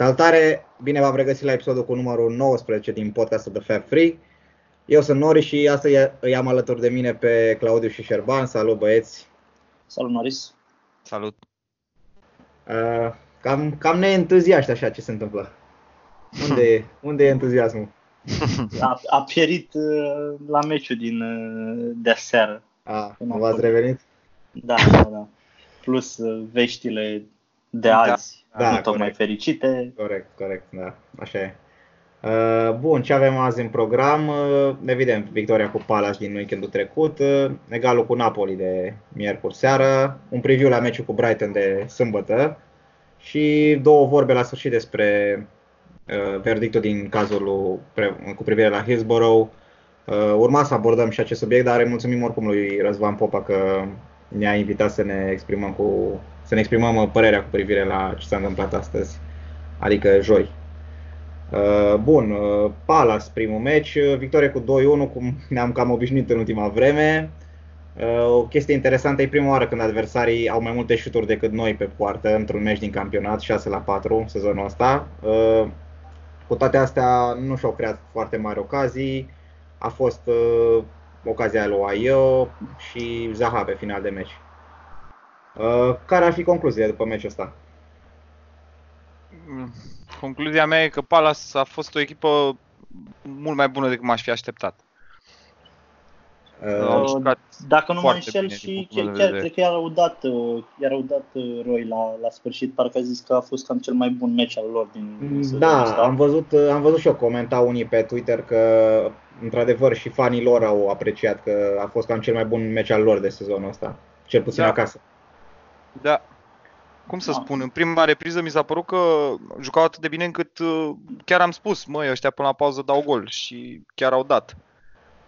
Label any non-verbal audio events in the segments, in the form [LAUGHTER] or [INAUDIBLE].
Salutare! Bine v-am regăsit la episodul cu numărul 19 din podcastul The Fab Free. Eu sunt Nori și astăzi îi am alături de mine pe Claudiu și Șerban. Salut băieți! Salut Noris! Salut! Uh, cam, cam neentuziaști așa ce se întâmplă. Unde e, [LAUGHS] unde e entuziasmul? A, a pierit uh, la meciul din uh, de aseară. A, nu v-ați revenit? Da, da, da. Plus uh, veștile de da. azi, da, nu tocmai corect. fericite. Corect, corect, da, așa e. Uh, bun, ce avem azi în program? Uh, evident, victoria cu Palace din weekendul trecut, uh, egalul cu Napoli de miercuri seară, un preview la meciul cu Brighton de sâmbătă și două vorbe la sfârșit despre verdictul din cazul cu privire la Hillsborough. Urma să abordăm și acest subiect, dar mulțumim oricum lui Răzvan Popa că ne-a invitat să ne exprimăm cu să ne exprimăm părerea cu privire la ce s-a întâmplat astăzi, adică joi. Uh, bun, uh, Palace primul meci, uh, victorie cu 2-1, cum ne-am cam obișnuit în ultima vreme. O chestie interesantă e prima oară când adversarii au mai multe șuturi decât noi pe poartă într-un meci din campionat, 6 la 4 sezonul ăsta. Cu toate astea nu și-au creat foarte mari ocazii. A fost ocazia lui Aio și Zaha pe final de meci. Care ar fi concluzia după meciul ăsta? Mm, concluzia mea e că Palace a fost o echipă mult mai bună decât m-aș fi așteptat. Uh, dacă nu mă înșel și chiar, chiar cred că i-a răudat, uh, i-a răudat uh, Roy la, la sfârșit, parcă a zis că a fost cam cel mai bun meci al lor din mm, Da, am văzut, uh, am văzut și eu comenta unii pe Twitter că într-adevăr și fanii lor au apreciat că a fost cam cel mai bun meci al lor de sezonul ăsta, cel puțin da. acasă. Da, cum să da. spun, în prima repriză mi s-a părut că jucau atât de bine încât uh, chiar am spus, măi, ăștia până la pauză dau gol și chiar au dat.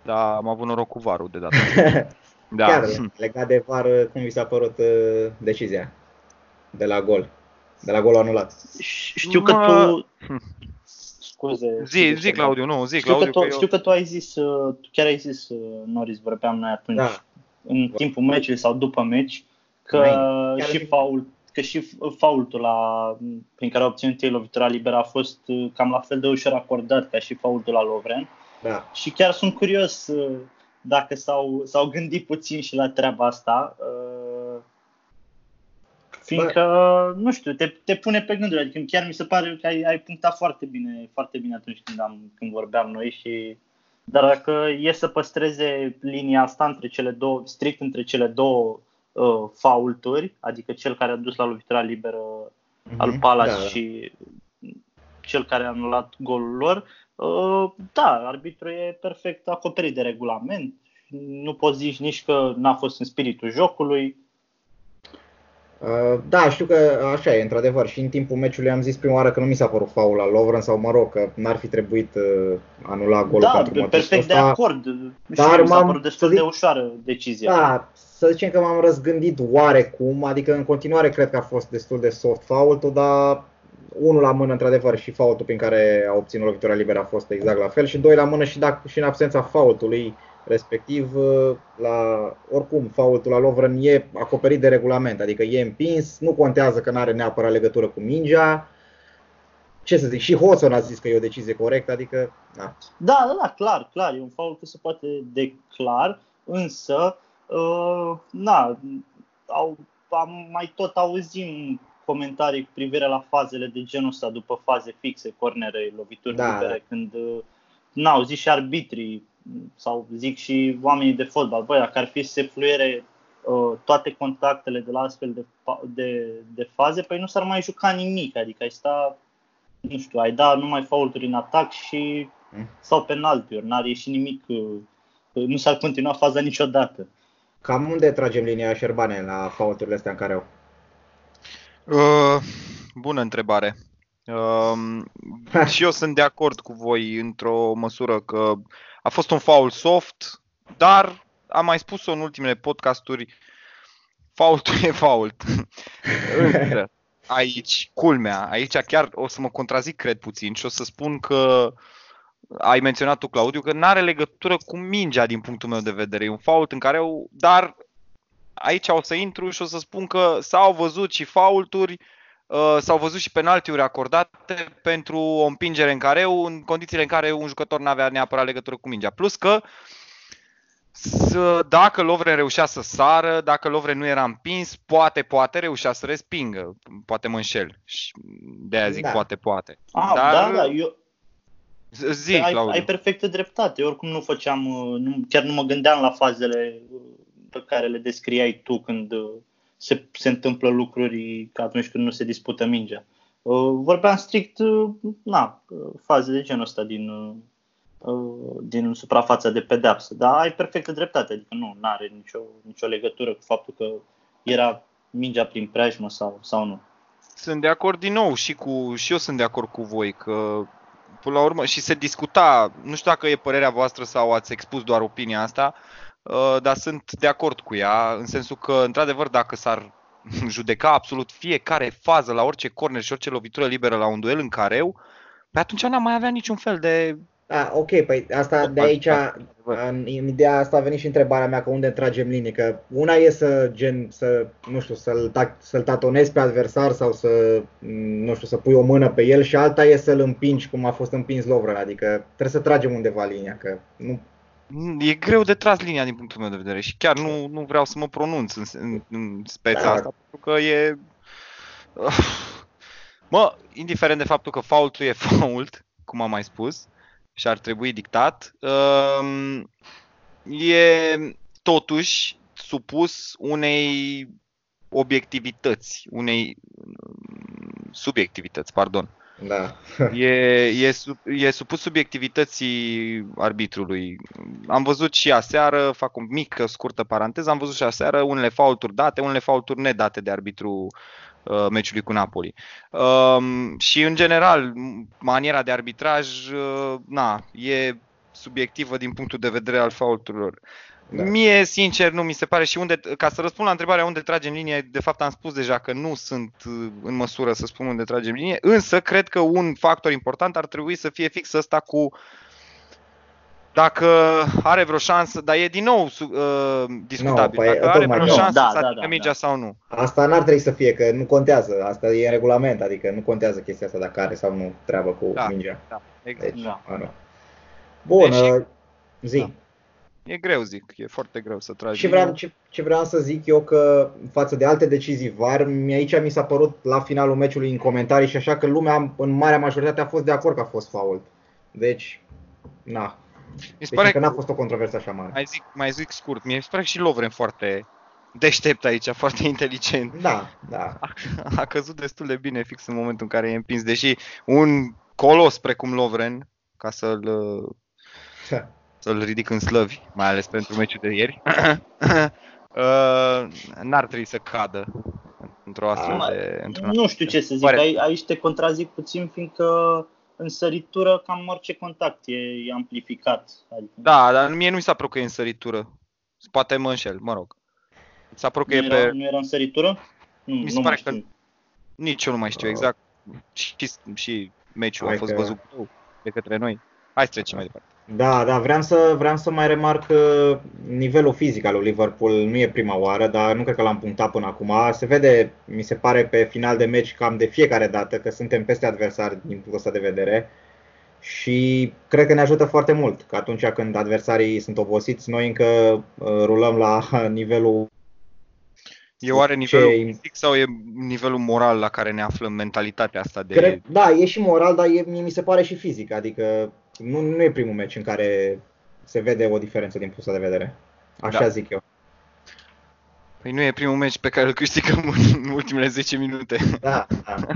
Dar am avut noroc cu varul de data [LAUGHS] da. Chiar, legat de var, cum vi s-a părut uh, decizia de la gol? De la gol anulat. Știu că tu... [LAUGHS] Scuze. Zi, zi Claudiu, nu, zi știu Claudiu. Că tu, că știu că tu ai zis, uh, chiar ai zis, Noris, vorbeam noi atunci, da. în timpul meciului sau după meci, că Mai, și faul că și faultul la, prin care a obținut ei lovitura liberă a fost uh, cam la fel de ușor acordat ca și faultul la Lovren. Da. Și chiar sunt curios uh, dacă s-au, s-au gândit puțin și la treaba asta. Uh, fiindcă, Bă. nu știu, te, te pune pe gânduri. Adică chiar mi se pare că ai, ai punctat foarte bine, foarte bine atunci când, am, când vorbeam noi și dar dacă e să păstreze linia asta între cele două, strict între cele două uh, faulturi, adică cel care a dus la lovitura liberă mm-hmm. al Palace da, da. și cel care a anulat golul lor, uh, da, arbitru e perfect acoperit de regulament. Nu poți zici nici că n-a fost în spiritul jocului. Uh, da, știu că așa e, într-adevăr. Și în timpul meciului am zis prima oară că nu mi s-a părut faul la Lovren sau mă rog, că n-ar fi trebuit uh, anulat golul da, pentru perfect ăsta. de acord. Dar și mi s-a părut destul zic, de ușoară decizia. Da, să zicem că m-am răzgândit oarecum, adică în continuare cred că a fost destul de soft faultul, dar unul la mână într-adevăr și faultul prin care a obținut lovitura liberă a fost exact la fel și doi la mână și, dacă, și în absența faultului respectiv la oricum faultul la Lovren e acoperit de regulament, adică e împins, nu contează că nu are neapărat legătură cu mingea. Ce să zic, și Hodson a zis că e o decizie corectă, adică da. Da, da, da, clar, clar, e un fault că se poate de clar, însă Uh, na, au, am mai tot auzim comentarii cu privire la fazele de genul ăsta după faze fixe, cornere, lovituri da, libere, da. când uh, n-au zis și arbitrii sau zic și oamenii de fotbal, băi, dacă ar fi să se fluiere uh, toate contactele de la astfel de, de, de faze, păi nu s-ar mai juca nimic, adică ai sta, nu știu, ai da numai faulturi în atac și mm. sau penaltiuri, n-ar ieși nimic, uh, nu s-ar continua faza niciodată. Cam unde tragem linia șerbane la faulturile astea în care au? Uh, bună întrebare. Uh, [LAUGHS] și eu sunt de acord cu voi într-o măsură că a fost un faul soft, dar am mai spus-o în ultimele podcasturi, faultul e fault. [LAUGHS] aici, culmea, aici chiar o să mă contrazic, cred puțin, și o să spun că ai menționat tu, Claudiu, că nu are legătură cu mingea din punctul meu de vedere. E un fault în care, au, dar aici o să intru și o să spun că s-au văzut și faulturi Uh, s-au văzut și penaltiuri acordate pentru o împingere în careu, în condițiile în care un jucător nu avea neapărat legătură cu mingea. Plus că să, dacă Lovren reușea să sară, dacă Lovren nu era împins, poate, poate reușea să respingă. Poate mă înșel. Și de aia zic Da. poate, poate. Ah, Dar- da, da, eu, Zi, ai, Claudiu. ai perfectă dreptate. Eu oricum nu făceam, uh, nu, chiar nu mă gândeam la fazele uh, pe care le descriai tu când uh, se, se întâmplă lucruri ca atunci când nu se dispută mingea. Uh, Vorbeam strict, uh, na, uh, faze de genul ăsta din, uh, uh, din suprafața de pedeapsă. Dar ai perfectă dreptate, adică nu are nicio, nicio legătură cu faptul că era mingea prin preajmă sau, sau nu. Sunt de acord din nou și cu și eu sunt de acord cu voi că până la urmă și se discuta, nu știu dacă e părerea voastră sau ați expus doar opinia asta, uh, dar sunt de acord cu ea în sensul că într-adevăr dacă s-ar [LAUGHS] judeca absolut fiecare fază la orice corner și orice lovitură liberă la un duel în careu, pe atunci n-am mai avea niciun fel de A, ok, păi asta de aici, în, în ideea asta a venit și întrebarea mea că unde tragem linii, că una e să, gen, să, nu știu, să-l, tac, să-l tatonezi pe adversar sau să, nu știu, să pui o mână pe el și alta e să-l împingi cum a fost împins Lovren, adică trebuie să tragem undeva linia, că nu, E greu de tras linia din punctul meu de vedere și chiar nu, nu vreau să mă pronunț în, în, în speța Da. asta, pentru că e... [LAUGHS] Mă, indiferent de faptul că faultul e [LAUGHS] fault, cum am mai spus, și ar trebui dictat, um, e totuși supus unei obiectivități, unei um, subiectivități, pardon. da. E, e, sub, e supus subiectivității arbitrului. Am văzut și aseară, fac o mică, scurtă paranteză, am văzut și aseară unele faulturi date, unele faulturi nedate de arbitru uh, meciului cu Napoli. Um, și în general, m- maniera de arbitraj, uh, na, e subiectivă din punctul de vedere al faulturilor. Da. Mie, sincer, nu mi se pare și unde, ca să răspund la întrebarea unde tragem linie, de fapt am spus deja că nu sunt uh, în măsură să spun unde tragem linie, însă cred că un factor important ar trebui să fie fix ăsta cu dacă are vreo șansă, dar e din nou su- uh, discutabil, păi, dacă are tocmai vreo că- șansă Da, să da, atingă da, mingea da. sau nu. Asta n-ar trebui să fie, că nu contează, asta e în regulament, adică nu contează chestia asta dacă are sau nu treabă cu Da. mingea. Da, exact. Deci, Da. a, nu. Bun, Deci- uh, zi. Da. E greu, zic, e foarte greu să tragi Ce vreau, ce, ce vreau să zic eu că față de alte decizii VAR, mi- aici mi s-a părut la finalul meciului în comentarii și așa că lumea în marea majoritate a fost de acord că a fost fault. Deci, na. Mi se Deci pare că că n-a fost o controversă așa mare. mai zic, mai zic scurt, mie mi se pare că și Lovren foarte deștept aici, [LAUGHS] foarte inteligent. Da, da. a, a căzut destul de bine fix în momentul în care e împins, deși un colos precum Lovren, ca să-l, să-l ridic în slăvi, mai ales pentru meciul de ieri, [CLEARS THROAT] uh, n-ar trebui să cadă într-o astfel Ah, de... într-un Nu știu ce să zic, Pare- Ai, aici te contrazic puțin, fiindcă în săritură cam orice contact e, e amplificat. Adică Da, dar mie nu mi s-a părut că e în săritură. Poate mă înșel, mă rog. Mi s-a părut că nu, e era, pe... nu era în săritură? Nu, Mi se nu pare mai că- știu. Nici eu nu mai știu exact. Și, și meciul a Hai fost că- văzut greu de către noi. Hai să trecem mai departe. Da, da, vreau să, vreau să mai remarc că nivelul fizic al lui Liverpool nu e prima oară, dar nu cred că l-am punctat până acum. Se vede, mi se pare, pe final de meci cam de fiecare dată că suntem peste adversari din punctul ăsta de vedere și cred că ne ajută foarte mult că atunci când adversarii sunt obosiți, noi încă uh, rulăm la [LAUGHS] nivelul E oare Ce- nivelul fizic sau e nivelul moral la care ne aflăm, mentalitatea asta de... Cred, da, e și moral, dar e, mie mi se pare și fizic. Adică nu, nu e primul meci în care se vede o diferență din punctul ăsta de vedere. Așa Da. zic eu. Păi nu e primul meci pe care îl câștigăm în [LAUGHS] ultimele 10 minute. Da, da. [LAUGHS]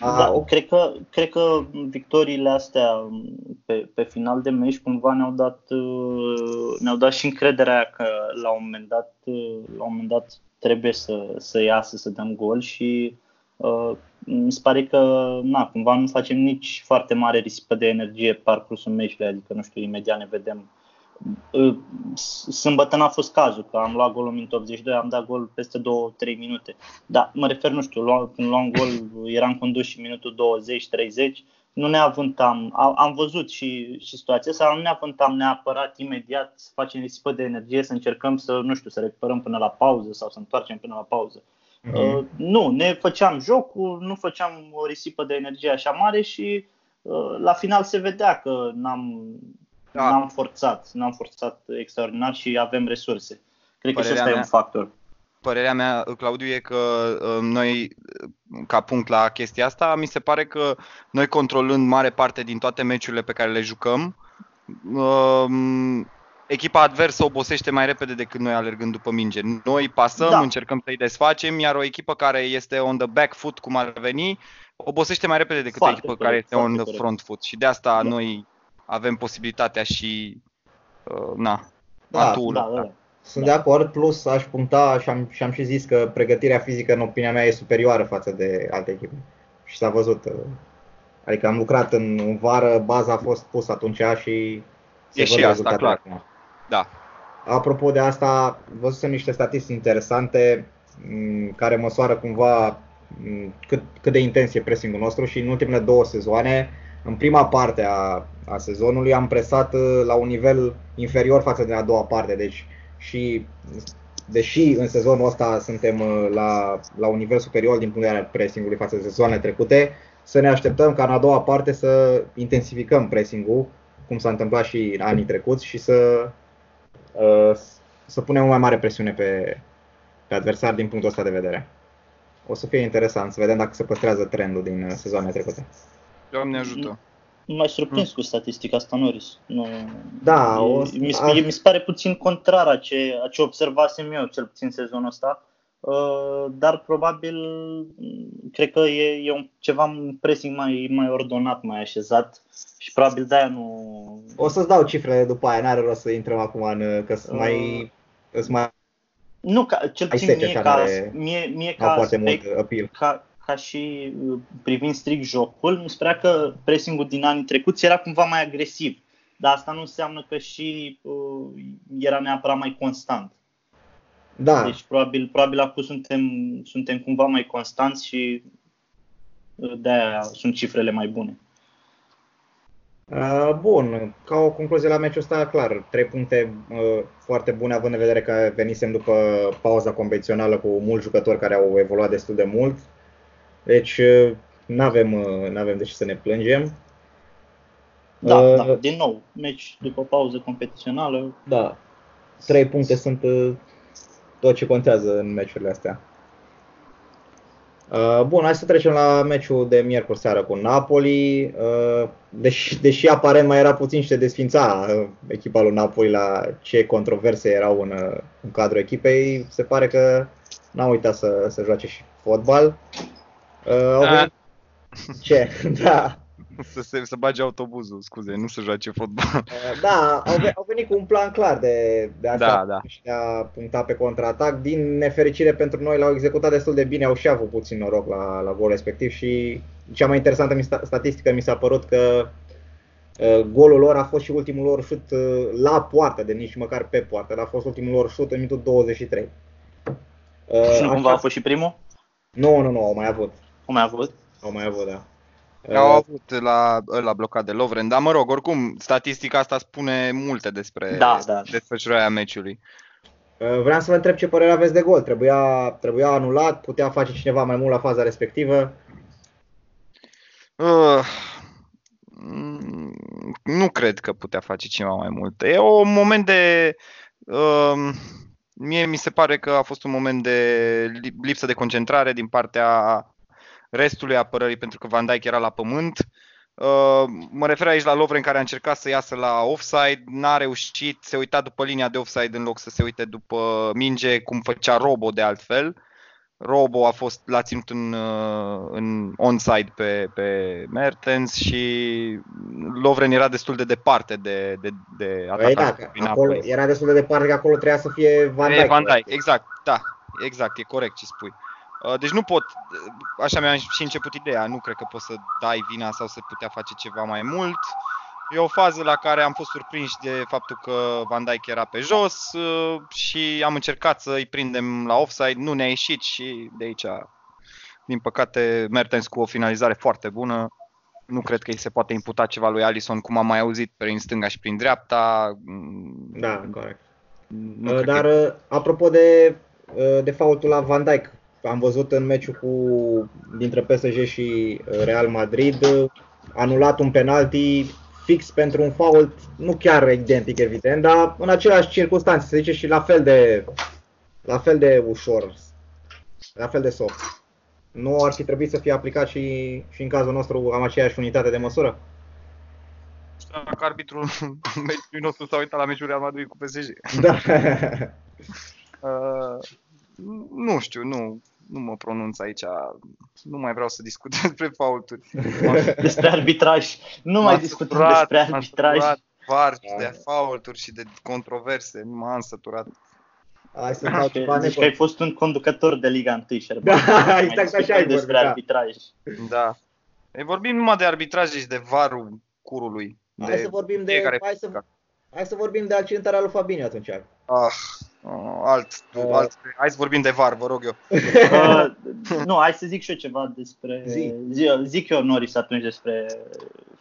Da, A, o- cred, că, cred că victoriile astea pe, pe final de meci cumva ne-au dat, uh, ne-au dat și încrederea aia că la un moment dat, uh, la un moment dat trebuie să, să iasă, să dăm gol și uh, mi se pare că na, cumva nu facem nici foarte mare risipă de energie pe parcursul meciului, adică nu știu, imediat ne vedem Uh, s- Sâmbătă n-a fost cazul, că am luat gol în minutul 82, am dat gol peste 2-3 minute. Da, mă refer, nu știu, lua, când luam gol, eram condus și minutul 20-30, nu ne avântam, am, am văzut și, și situația asta, nu ne avântam neapărat imediat să facem risipă de energie, să încercăm să, nu știu, să recuperăm până la pauză sau să întoarcem până la pauză. Uh-huh. Uh, nu, ne făceam jocul, nu făceam o risipă de energie așa mare și uh, la final se vedea că n-am, da. n-am forțat, n-am forțat extraordinar și avem resurse. Cred Părerea că și ăsta mea... e un factor părerea mea, Claudiu, e că uh, noi, ca punct la chestia asta, mi se pare că noi controlând mare parte din toate meciurile pe care le jucăm, um, echipa adversă obosește mai repede decât noi alergând după minge. Noi pasăm, da. încercăm să-i desfacem, iar o echipă care este on the back foot, cum ar veni, obosește mai repede decât foarte o echipă corect, care este on the front foot. Și de asta da. noi avem posibilitatea și uh, na, da, atul. Da, da. Sunt da. de acord, plus aș puncta și am, și am și zis că pregătirea fizică, în opinia mea, e superioară față de alte echipe. Și s-a văzut. Uh, adică am lucrat în vară, baza a fost pusă atunci și se e și asta, clar. Acum. Da. Apropo de asta, văzusem niște statistici interesante mm, care măsoară cumva mm, cât, cât de intens e pressing nostru și în ultimele două sezoane, în prima parte a, a sezonului, am presat uh, la un nivel inferior față de a doua parte. Deci și deși în sezonul ăsta suntem uh, la, la un nivel superior din punct de vedere al pressing-ului față de sezoanele trecute, să ne așteptăm ca în a doua parte să intensificăm pressing-ul, cum s-a întâmplat și în anii trecuți și să, uh, să punem o mai mare presiune pe, pe adversar din punctul ăsta de vedere. O să fie interesant să vedem dacă se păstrează trendul din uh, sezoanele trecute. Doamne ajută! mai surprins hmm. cu statistica asta Norris. Nu, da, e, o, mi, a... mi se pare puțin contrar a ce, a ce observasem eu, cel puțin sezonul ăsta. Uh, dar probabil cred că e, e un, ceva un pressing mai, mai ordonat, mai așezat și probabil de-aia nu... O să-ți dau cifrele după aia, n-are rost să intrăm acum în, că sunt uh, mai, sunt mai... Nu, ca, cel puțin mie ca, mie, mie ca, aspect, ca, ca și uh, privind strict jocul, mi se părea că pressing-ul din anii trecuți era cumva mai agresiv. Dar asta nu înseamnă că și uh, era neapărat mai constant. Da. Deci probabil, probabil acum suntem, suntem cumva mai constanți și uh, de-aia sunt cifrele mai bune. Uh, bun, ca o concluzie la meciul ăsta, clar, trei puncte uh, foarte bune, având în vedere că venisem după pauza convențională cu mulți jucători care au evoluat destul de mult. Deci nu avem, avem de ce să ne plângem. Da, uh, da, din nou, meci după pauză competițională. Da, trei puncte sunt uh, tot ce contează în meciurile astea. Uh, bun, hai să trecem la meciul de miercuri seară cu Napoli. Uh, deși, deși aparent mai era puțin și se desfința uh, echipa lui Napoli la ce controverse erau în, uh, în cadrul echipei, se pare că n-au uitat să, să joace și fotbal. Uh, au da. venit... Ce? [LAUGHS] Da. [LAUGHS] Să, se, să bage autobuzul, scuze, nu să joace fotbal. Uh, [LAUGHS] da, au, au venit cu un plan clar de, de a da, da. și de a puncta pe contraatac. Din nefericire pentru noi l-au executat destul de bine, au și avut puțin noroc la, la gol respectiv și cea mai interesantă statistică mi s-a părut că uh, golul lor a fost și ultimul lor șut uh, la poartă, de nici măcar pe poartă. A fost ultimul lor șut în minutul 23. Uh, și nu cumva a fost și primul? Nu, nu, nu, au mai avut. Au mai avut? Au mai avut, da. Au uh, avut la, la blocat de Lovren, dar mă rog, oricum, statistica asta spune multe despre da, da. desfășurarea meciului. Uh, vreau să vă întreb ce părere aveți de gol. Trebuia, trebuia anulat, putea face cineva mai mult la faza respectivă? Uh, nu cred că putea face cineva mai mult. E un moment de... Uh, mie mi se pare că a fost un moment de lipsă de concentrare din partea restului apărării pentru că Van Dijk era la pământ. Uh, mă refer aici la Lovren care a încercat să iasă la offside, n-a reușit, se uita după linia de offside în loc să se uite după minge, cum făcea Robo de altfel. Robo a fost, l-a ținut în, uh, în onside pe, pe Mertens și Lovren era destul de departe de, de, de păi atacat. Da, acolo, era destul de departe că acolo trebuia să fie Van Dijk. Van Dijk, exact, da, exact, e corect ce spui. Uh, deci nu pot, așa mi-am și început ideea, nu cred că poți să dai vina sau să putea face ceva mai mult. E o fază la care am fost surprinși de faptul că Van Dijk era pe jos uh, și am încercat să îi prindem la offside, nu ne-a ieșit și de aici, din păcate, Mertens cu o finalizare foarte bună. Nu cred că îi se poate imputa ceva lui Alison, cum am mai auzit, prin stânga și prin dreapta. Da, corect. Nu Dar, că... Uh, apropo de, de faultul la Van Dijk, am văzut în meciul cu, dintre PSG și uh, Real Madrid, uh, anulat un penalti fix pentru un fault, nu chiar identic evident, dar în aceleași circunstanțe, se zice și la fel de, la fel de ușor, la fel de soft. Nu ar fi trebuit să fie aplicat și, și în cazul nostru am aceeași unitate de măsură? Dacă arbitrul [LAUGHS] meciului nostru s-a uitat la meciul Real Madrid cu PSG. Da. [LAUGHS] Uh, nu știu, nu, nu mă pronunț aici. Nu mai vreau să discut [LAUGHS] despre faulturi. Despre arbitraj. Nu mai discutăm despre arbitraj. VAR, de faulturi și de controverse. Nu m-am săturat. Hai să dau Deci ceva că ai fost un conducător de Liga 1, Șerban. [LAUGHS] Da, Mai exact discutăm așa ai despre vorbit, da. arbitraj. Da. E vorbim numai de arbitraj și de varul curului. Hai să vorbim de, fiecare hai să, hai să vorbim de accidentarea lui Fabinho atunci. Ah, uh, alt, Uh. alt, hai să vorbim de var, vă rog eu. [LAUGHS] Uh, nu, hai să zic și eu ceva despre... Zi. Zi, zic eu, Norris, atunci despre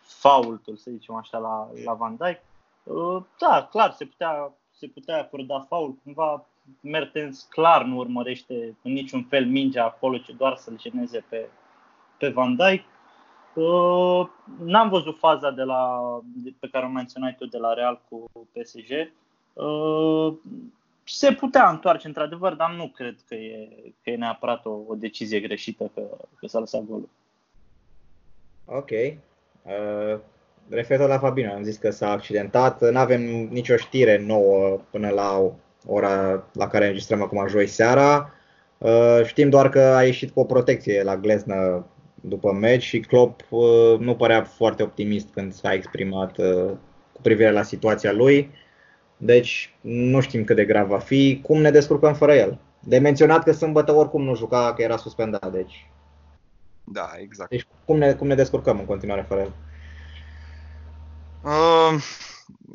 faultul, să zicem așa, la, la Van Dijk. Uh, da, clar, se putea, se putea acorda faul. Cumva Mertens clar nu urmărește în niciun fel mingea acolo, ci doar să-l jeneze pe, pe Van Dijk. Uh, n-am văzut faza de la, de, pe care o menționai tu de la Real cu PSG. Uh, se putea întoarce într-adevăr, dar nu cred că e, că e neapărat o, o decizie greșită că, că s-a lăsat golul. Ok. Uh, referitor la Fabinho, am zis că s-a accidentat. Nu avem nicio știre nouă până la ora la care înregistrăm acum joi seara. Uh, știm doar că a ieșit cu o protecție la gleznă după meci și Klopp uh, nu părea foarte optimist când s-a exprimat uh, cu privire la situația lui. Deci nu știm cât de grav va fi. Cum ne descurcăm fără el? De menționat că sâmbătă oricum nu juca, că era suspendat. Deci, Da, exact. deci cum, ne, cum ne descurcăm în continuare fără el? Uh,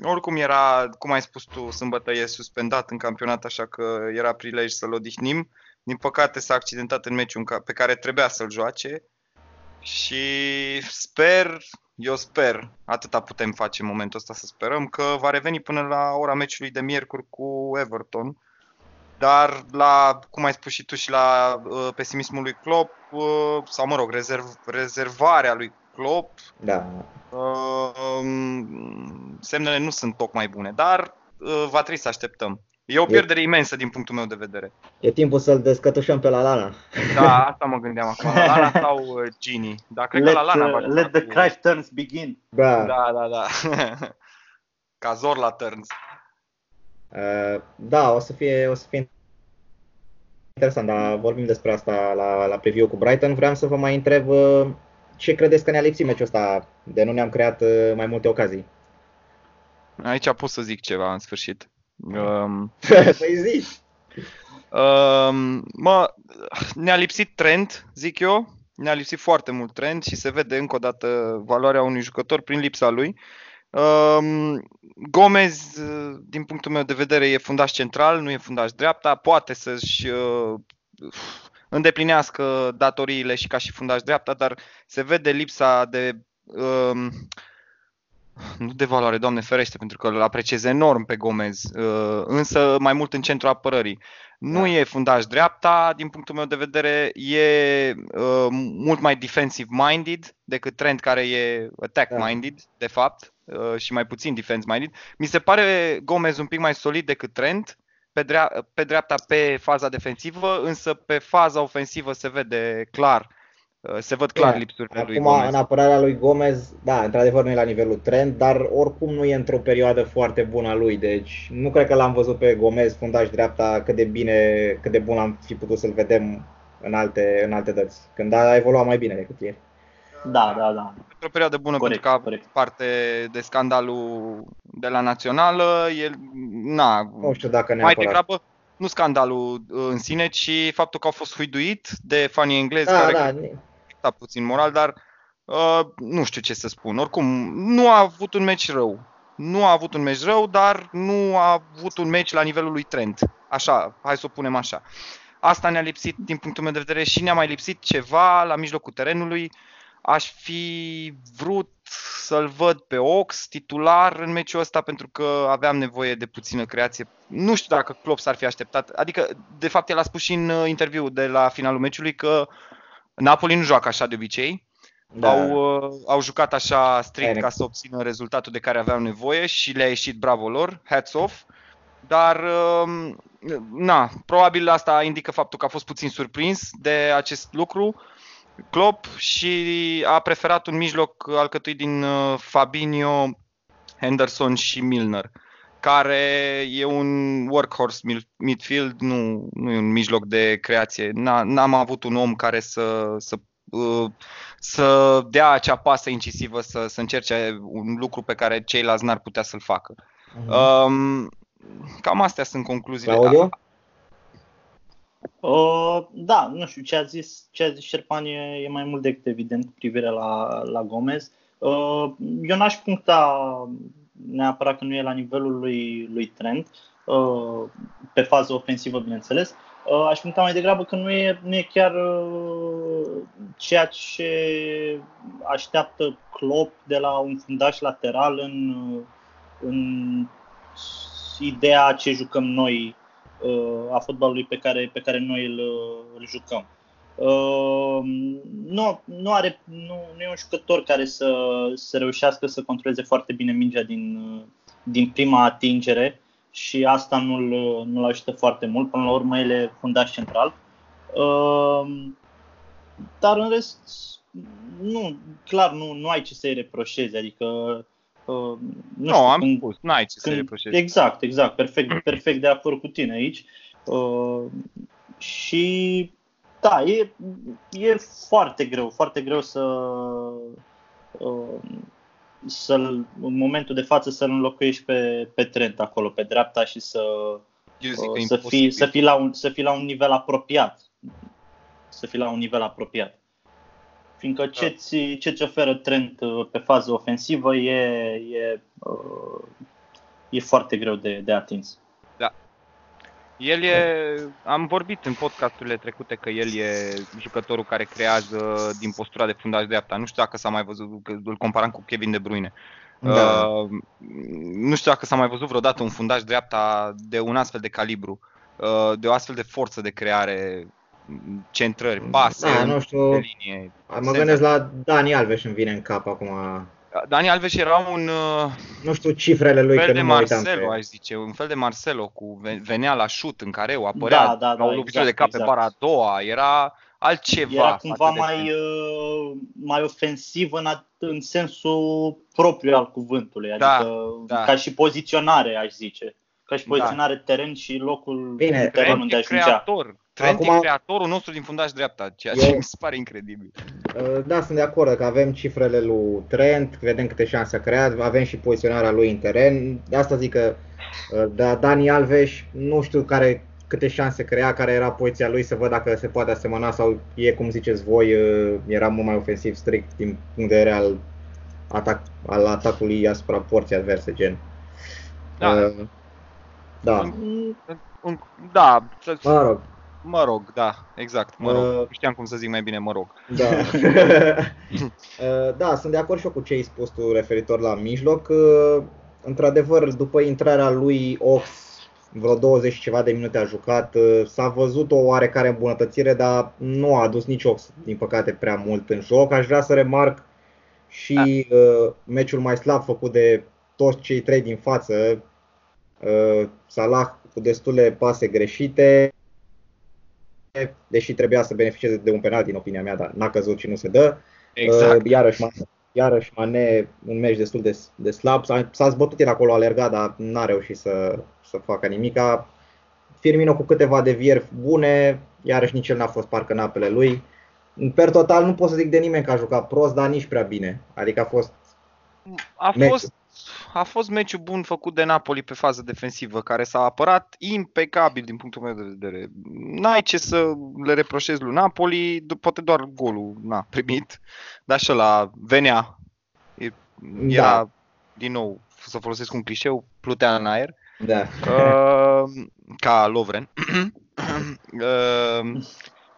oricum era, cum ai spus tu, sâmbătă e suspendat în campionat, așa că era prilej să-l odihnim. Din păcate s-a accidentat în meciul în ca- pe care trebuia să-l joace și sper, eu sper, atâta putem face în momentul ăsta să sperăm, că va reveni până la ora meciului de miercuri cu Everton. Dar la, cum ai spus și tu, și la uh, pesimismul lui Klopp, uh, sau mă rog, rezerv, rezervarea lui Klopp, Da, Um, semnele nu sunt tocmai bune, dar uh, va trebui să așteptăm. E o pierdere imensă din punctul meu de vedere. e timpul să-l descătușăm pe la Lana. Da, asta mă gândeam acum. La Lana sau uh, Gini. Dar cred Let, că la Lana va uh, juca let the cu- crash turns begin. Da. Da, da, da. [LAUGHS] Ca zor la turns. Uh, da, o să fie, o să fie interesant, dar vorbim despre asta la, la preview cu Brighton. Vreau să vă mai întreb uh, ce credeți că ne-a lipsit meciul ăsta de nu ne-am creat uh, mai multe ocazii? Aici pot să zic ceva în sfârșit. Um, [LAUGHS] păi zi! Um, mă, ne-a lipsit trend, zic eu. Ne-a lipsit foarte mult trend și se vede încă o dată valoarea unui jucător prin lipsa lui. Um, Gomez, uh, din punctul meu de vedere, e fundaș central, nu e fundaș dreapta. Poate să-și uh, îndeplinească datoriile și ca și fundaș dreapta, dar se vede lipsa de um, nu de valoare, Doamne ferește, pentru că îl apreciez enorm pe Gomez, uh, însă mai mult în centrul apărării. Nu Da. e fundaș dreapta, din punctul meu de vedere, e uh, mult mai defensive minded decât Trent care e attack Da. minded, de fapt, uh, și mai puțin defense minded. Mi se pare Gomez un pic mai solid decât Trent, pe, drea- pe dreapta pe faza defensivă, însă pe faza ofensivă se vede clar, uh, se văd clar Bine, lipsurile lui Acum, Gomez. în apărarea lui Gomez, da, într-adevăr nu e la nivelul trend, dar oricum nu e într-o perioadă foarte bună a lui, deci nu cred că l-am văzut pe Gomez, fundaș dreapta, cât de bine, cât de bun am fi putut să-l vedem în alte, în alte dăți, când a evoluat mai bine decât ieri. Da, da, da. într-o perioadă bună Corect, pentru că a corect. avut parte de scandalul de la națională. El, na, Nu știu dacă mai neapărat. degrabă nu scandalul uh, în sine, ci faptul că au fost huiduit de fanii englezi Da, care da, cred că a puțin moral, dar uh, nu știu ce să spun. Oricum, nu a avut un meci rău. Nu a avut un meci rău, dar nu a avut un meci la nivelul lui Trent. Așa, hai să o punem așa. Asta ne-a lipsit din punctul meu de vedere și ne-a mai lipsit ceva la mijlocul terenului. aș fi vrut să-l văd pe Ox titular în meciul ăsta pentru că aveam nevoie de puțină creație. Nu știu dacă Klopp s-ar fi așteptat. Adică, de fapt, el a spus și în uh, interviu de la finalul meciului că Napoli nu joacă așa de obicei. Da. Au, uh, au jucat așa strict ca să obțină rezultatul de care aveau nevoie și le-a ieșit bravo lor, hats off. Dar, uh, na, probabil asta indică faptul că a fost puțin surprins de acest lucru. Klopp și a preferat un mijloc alcătuit din uh, Fabinho, Henderson și Milner, care e un workhorse midfield, nu, nu e un mijloc de creație. N-am avut un om care să, să, uh, să dea acea pasă incisivă, să, să încerce un lucru pe care ceilalți n-ar putea să-l facă. Uh-huh. Um, cam astea sunt concluziile. Claudio? Uh, da, nu știu, ce a zis, ce a zis Șerpan e, e mai mult decât evident cu privire la, la Gomez. Uh, eu n-aș puncta neapărat că nu e la nivelul lui, lui Trent, uh, pe fază ofensivă, bineînțeles. Uh, aș puncta mai degrabă că nu e, nu e chiar uh, ceea ce așteaptă Klopp de la un fundaș lateral în, în ideea ce jucăm noi Uh, a fotbalului pe care, pe care noi îl, îl jucăm. Uh, nu, nu, are, nu, nu e un jucător care să, să reușească să controleze foarte bine mingea din, din prima atingere și asta nu-l, nu-l ajută foarte mult. Până la urmă, el e fundaș central. Uh, dar în rest, nu, clar, nu, nu ai ce să-i reproșezi. Adică Uh, nu, no, știu, am când, spus, n-ai ce când, să reproșezi. Exact, exact, perfect, perfect de acord cu tine aici. Uh, și da, e, e foarte greu, foarte greu să uh, să în momentul de față să-l înlocuiești pe, pe Trent acolo, pe dreapta și să, uh, să, fii, să, fii la un, să fii la un nivel apropiat. Să fii la un nivel apropiat. Fiindcă ce-ți, da. ce-ți oferă Trent uh, pe fază ofensivă e, e, uh, e foarte greu de, de atins. Da. El e, am vorbit în podcasturile trecute că el e jucătorul care creează din postura de fundaș dreapta. Nu știu dacă s-a mai văzut, că îl comparam cu Kevin De Bruyne. Da. Uh, nu știu dacă s-a mai văzut vreodată un fundaș dreapta de un astfel de calibru, uh, de o astfel de forță de creare centrări, pase, da, nu știu, linie. Mă gândesc la Dani Alves îmi vine în cap acum. Dani Alves era un... Uh, nu știu cifrele lui, fel că de nu Marcelo, aș zice, un fel de Marcelo, cu venea la șut în care o apărea, da, da, da, o lovitură exact, de cap exact. pe bara a doua, era altceva. Era cumva mai, uh, mai ofensiv în, în sensul propriu al cuvântului, da, adică da, da. ca și poziționare, aș zice. Ca și da. poziționare da. teren și locul Bine, teren unde ajungea. creator, Trent Acum, e creatorul nostru din fundaș dreapta, ceea ce eu, mi se pare incredibil. Uh, da, sunt de acord că avem cifrele lui Trent, vedem câte șanse a creat, avem și poziționarea lui în teren. De asta zic că uh, da, Dani Alves, nu știu care, câte șanse crea, care era poziția lui, să văd dacă se poate asemăna sau e, cum ziceți voi, uh, era mult mai ofensiv strict din punct de vedere al, atac, al atacului asupra porții adverse, gen. Da. Uh, da. Da. Mă rog. Mă rog, da, exact, mă rog. Uh, Știam cum să zic mai bine, mă rog. Da. [LAUGHS] [LAUGHS] uh, da, sunt de acord și eu cu ce ai spus tu referitor la mijloc. Uh, într-adevăr, după intrarea lui Ox, vreo 20 ceva de minute a jucat, uh, s-a văzut o oarecare îmbunătățire, dar nu a adus nici Ox, din păcate, prea mult în joc. Aș vrea să remarc și da. uh, meciul mai slab făcut de toți cei trei din față. Uh, Salah cu destule pase greșite, deși trebuia să beneficieze de un penalti în opinia mea, dar n-a căzut și nu se dă. Exact. Uh, iarăși, iarăși Mane, un meci destul de, de slab. S-a, s-a zbătut el acolo, alergat, dar n-a reușit să, să facă nimica. Firmino cu câteva devieri bune, iarăși nici el n-a fost parcă în apele lui. Per total nu pot să zic de nimeni că a jucat prost, dar nici prea bine. Adică a fost a fost a fost meciul bun făcut de Napoli pe fază defensivă, care s-a apărat impecabil din punctul meu de vedere. N-ai ce să le reproșezi lui Napoli, poate doar golul n-a primit, dar și la venea. Era, da. din nou, să folosesc un clișeu, plutea în aer. Da. Uh, ca Lovren. uh, [COUGHS]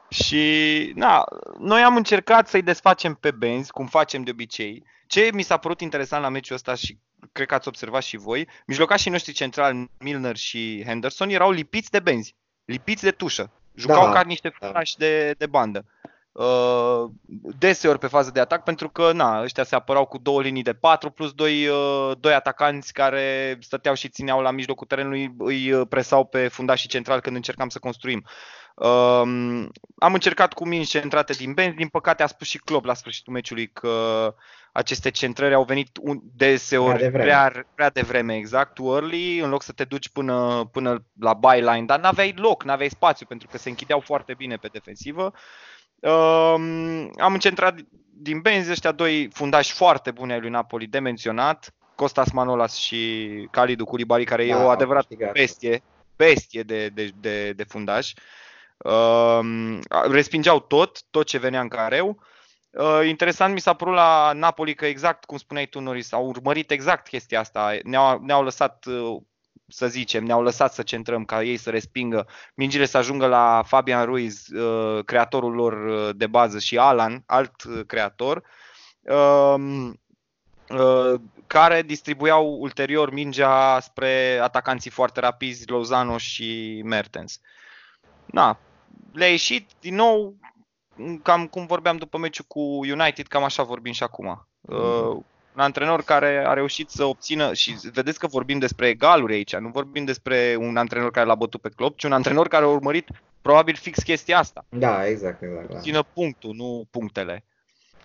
Și, na, noi am încercat să-i desfacem pe benzi, cum facem de obicei. Ce mi s-a părut interesant la meciul ăsta și cred că ați observat și voi, mijlocașii noștri centrali, Milner și Henderson, erau lipiți de benzi, lipiți de tușă. Jucau Da, ca niște da. flași de, de bandă. Uh, deseori pe fază de atac pentru că na, ăștia se apărau cu două linii de patru plus doi, uh, doi atacanți care stăteau și țineau la mijlocul terenului, îi uh, presau pe fundașii centrali când încercam să construim. Um, am încercat cu mingi centrate din benzi, din păcate a spus și Klopp la sfârșitul meciului că aceste centrări au venit un, deseori Prea devreme. prea, prea devreme, exact, too early, în loc să te duci până, până la byline, dar n-aveai loc, n-aveai spațiu pentru că se închideau foarte bine pe defensivă. Um, am încentrat din benzi ăștia doi fundași foarte buni ai lui Napoli de menționat, Costas Manolas și Khalidou Koulibaly, care e Da, o au adevărată câștigat. bestie, bestie de, de, de, de fundaș. Um, respingeau tot, tot ce venea în careu. Uh, interesant mi s-a părut la Napoli că exact cum spuneai tu, Noris, au urmărit exact chestia asta. Ne-au, ne-au lăsat, uh, să zicem, ne-au lăsat să centrăm ca ei să respingă. Mingile să ajungă la Fabian Ruiz, uh, creatorul lor uh, de bază, și Alan, alt uh, creator. Um, uh, care distribuiau ulterior mingea spre atacanții foarte rapizi, Lozano și Mertens. Na, le-a ieșit din nou, cam cum vorbeam după meciul cu United, cam așa vorbim și acum. Uh, un antrenor care a reușit să obțină, și vedeți că vorbim despre egaluri aici, nu vorbim despre un antrenor care l-a bătut pe Klopp, ci un antrenor care a urmărit probabil fix chestia asta. Da, exact, exact. Da. Țină punctul, nu punctele.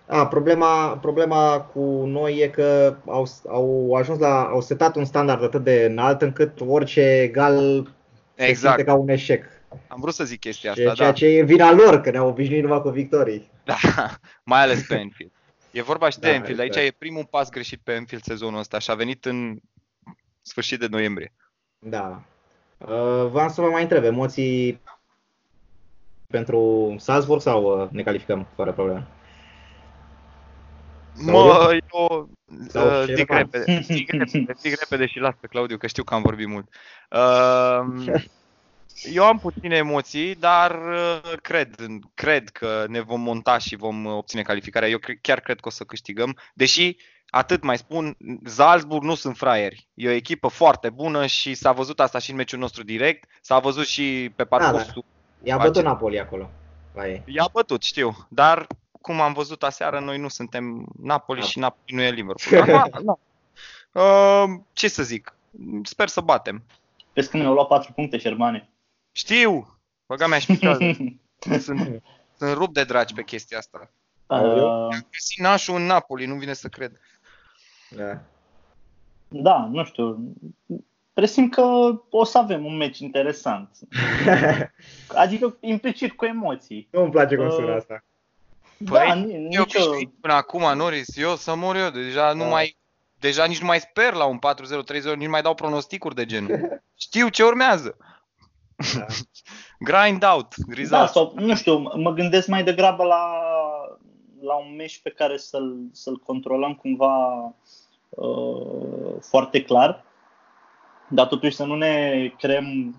A, problema, problema cu noi e că au, au ajuns la, au setat un standard atât de înalt încât orice egal se simte Exact. ca un eșec. Am vrut să zic chestia Ceea, asta, ceea da. ce e vina lor, că ne-au obișnuit numai cu victorii. Da, [LAUGHS] mai ales pe Enfield. E vorba și de Da, Enfield. Aici exact. e primul pas greșit pe Enfield sezonul ăsta și a venit în sfârșit de noiembrie. Da. Uh, Vreau să vă mai întreb, emoții pentru Salzburg sau uh, ne calificăm fără probleme? Mă, eu Sau uh, și zic Răpan. repede, zic repede, [LAUGHS] zic repede și las pe Claudiu, că știu că am vorbit mult. Uh, [LAUGHS] eu am puține emoții, dar uh, cred, cred că ne vom monta și vom obține calificarea. Eu cre- chiar cred că o să câștigăm, deși atât mai spun, Salzburg nu sunt fraieri. E o echipă foarte bună și s-a văzut asta și în meciul nostru direct, s-a văzut și pe parcursul. I-a Face. bătut Napoli acolo. La ei. I-a bătut, știu, dar cum am văzut aseară, noi nu suntem Napoli Da. și Napoli nu e Liverpool. Acum, [LAUGHS] da. Uh, ce să zic? Sper să batem. Vezi că ne-au luat 4 puncte, Șermane. Știu! Băga mea și picioarele. [LAUGHS] sunt, sunt rupt de dragi pe chestia asta. Aoleu. Uh, Am găsit nașul în Napoli, nu vine să cred. Da. da, nu știu. Presimt că o să avem un meci interesant. [LAUGHS] Adică implicit cu emoții. nu îmi place cum sună Uh, asta. Păi, da, ni- Eu nicio... obișnuit până acum, Norris, eu să mor eu, deja nu Da. mai Deja nici nu mai sper la un 4-0, 3-0, nici nu mai dau pronosticuri de genul. [LAUGHS] Știu ce urmează. Da. Grind out, Da, result. sau, nu știu, mă gândesc mai degrabă la, la un meci pe care să-l, să-l controlăm cumva uh, foarte clar, dar totuși să nu ne creăm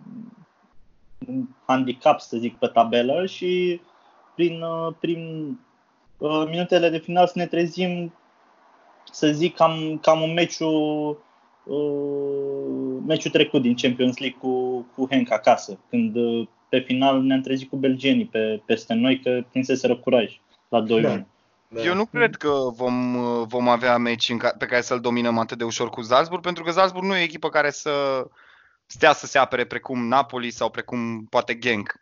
un handicap, să zic, pe tabelă și prin, uh, prin uh, minutele de final să ne trezim, să zic, cam, cam un meciul, uh, meciul trecut din Champions League cu, cu Henk acasă, când uh, pe final ne-am trezit cu belgenii pe, peste noi că prinseseră curaj la 2-1. Da. Da. Eu nu cred că vom, vom avea meci în ca- pe care să-l dominăm atât de ușor cu Salzburg, pentru că Salzburg nu e o echipă care să stea să se apere precum Napoli sau precum poate Genk.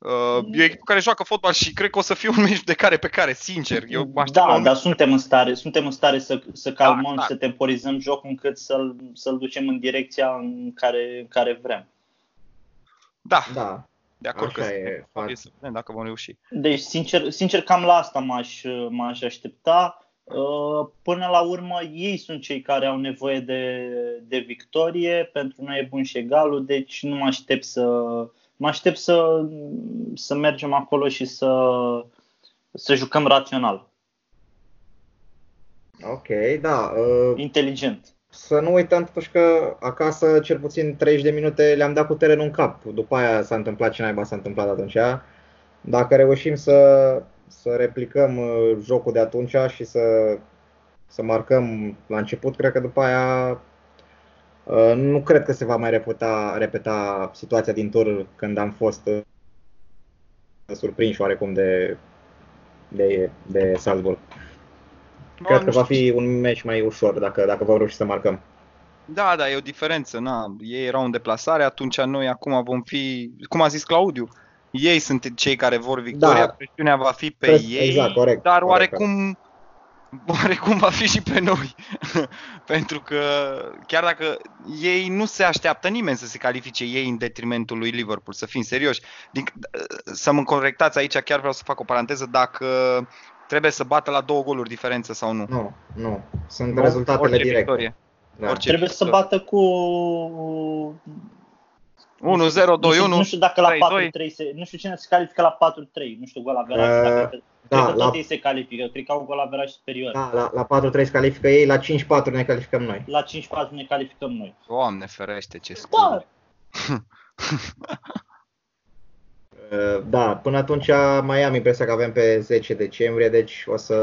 Uh, e o echipă care joacă fotbal și cred că o să fie un meci de care pe care, sincer. Eu mă aștept la da, un dar suntem în stare, suntem în stare să, să calmăm, da. să temporizăm jocul încât să-l, să-l ducem în direcția în care, în care vrem. Da, Da, de acord că așa suntem. e. fac. Să vedem dacă vom reuși. Deci, sincer, sincer cam la asta m-aș, m-aș aștepta. Uh, Până la urmă, ei sunt cei care au nevoie de, de victorie. Pentru noi e bun și egalul, deci nu mă aștept să, mă aștept să, să mergem acolo și să, să jucăm rațional, Ok, da. uh, inteligent. Să nu uităm totuși că acasă cel puțin 30 de minute le-am dat cu terenul în cap. După aia s-a întâmplat ce naiba s-a întâmplat atunci. dacă reușim să, să replicăm uh, jocul de atunci și să, să marcăm la început, cred că după aia uh, nu cred că se va mai repeta, repeta situația din tur când am fost uh, surprinși oarecum de, de, de Salzburg. Cred că va fi un meci mai ușor dacă, dacă vom reuși să marcăm. Da, da, e o diferență. Na. Ei erau în deplasare, atunci noi acum vom fi, cum a zis Claudiu, ei sunt cei care vor victoria, da. presiunea va fi pe Cred, ei, exact, corect, dar corect, oarecum, oarecum va fi și pe noi. [LAUGHS] Pentru că chiar dacă ei nu se așteaptă nimeni să se califice ei în detrimentul lui Liverpool, să fim serioși. Din, să mă corectați aici, chiar vreau să fac o paranteză, dacă trebuie să bată la două goluri diferență sau nu. Nu, nu. Sunt nu? rezultatele directe. Victorie. Da. Trebuie să bată cu 1, 0, 2, 1, Nu știu dacă la 4, 3 se, nu știu cine se califică la 4, 3, nu știu gol averaj, uh, dacă, da, cred că tot ei se califică, cred că au gol averaj superior. Da, la, la 4, 3 se califică ei, la 5, 4 ne calificăm noi. La 5, 4 ne calificăm noi. Doamne ferește, ce scurt. Da. Uh, da, până atunci mai am impresia că avem pe 10 decembrie, deci o să...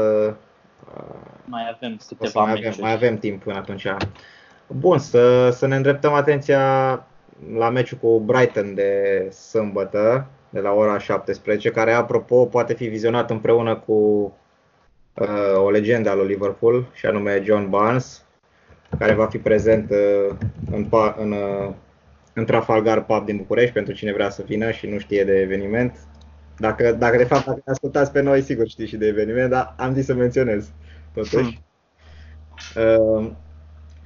Mai avem câteva mai avem, mai avem timp până atunci. Bun, să, să ne îndreptăm atenția la meciul cu Brighton de sâmbătă, de la ora 17, care, apropo, poate fi vizionat împreună cu uh, o legendă al lui Liverpool, și anume John Barnes, care va fi prezent uh, în, în, uh, în Trafalgar Pub din București, pentru cine vrea să vină și nu știe de eveniment. Dacă, dacă de fapt dacă ne ascultați pe noi, sigur știți și de eveniment, dar am zis să menționez totuși. Hmm. Uh,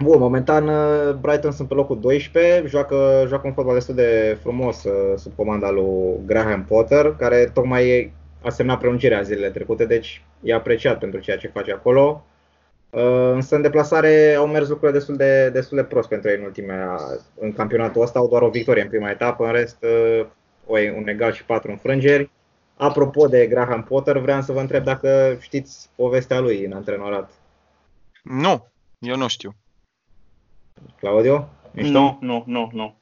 Bun, momentan uh, Brighton sunt pe locul 12, joacă, joacă un fotbal destul de frumos uh, sub comanda lui Graham Potter, care tocmai a semnat prelungirea zilele trecute, deci e apreciat pentru ceea ce face acolo. Uh, însă în deplasare au mers lucrurile destul de, destul de prost pentru ei în ultimea, în campionatul ăsta, au doar o victorie în prima etapă, în rest un egal și patru înfrângeri. Apropo de Graham Potter, vreau să vă întreb dacă știți povestea lui în antrenorat. Nu, eu nu știu. Claudio? Nu, nu, nu, nu.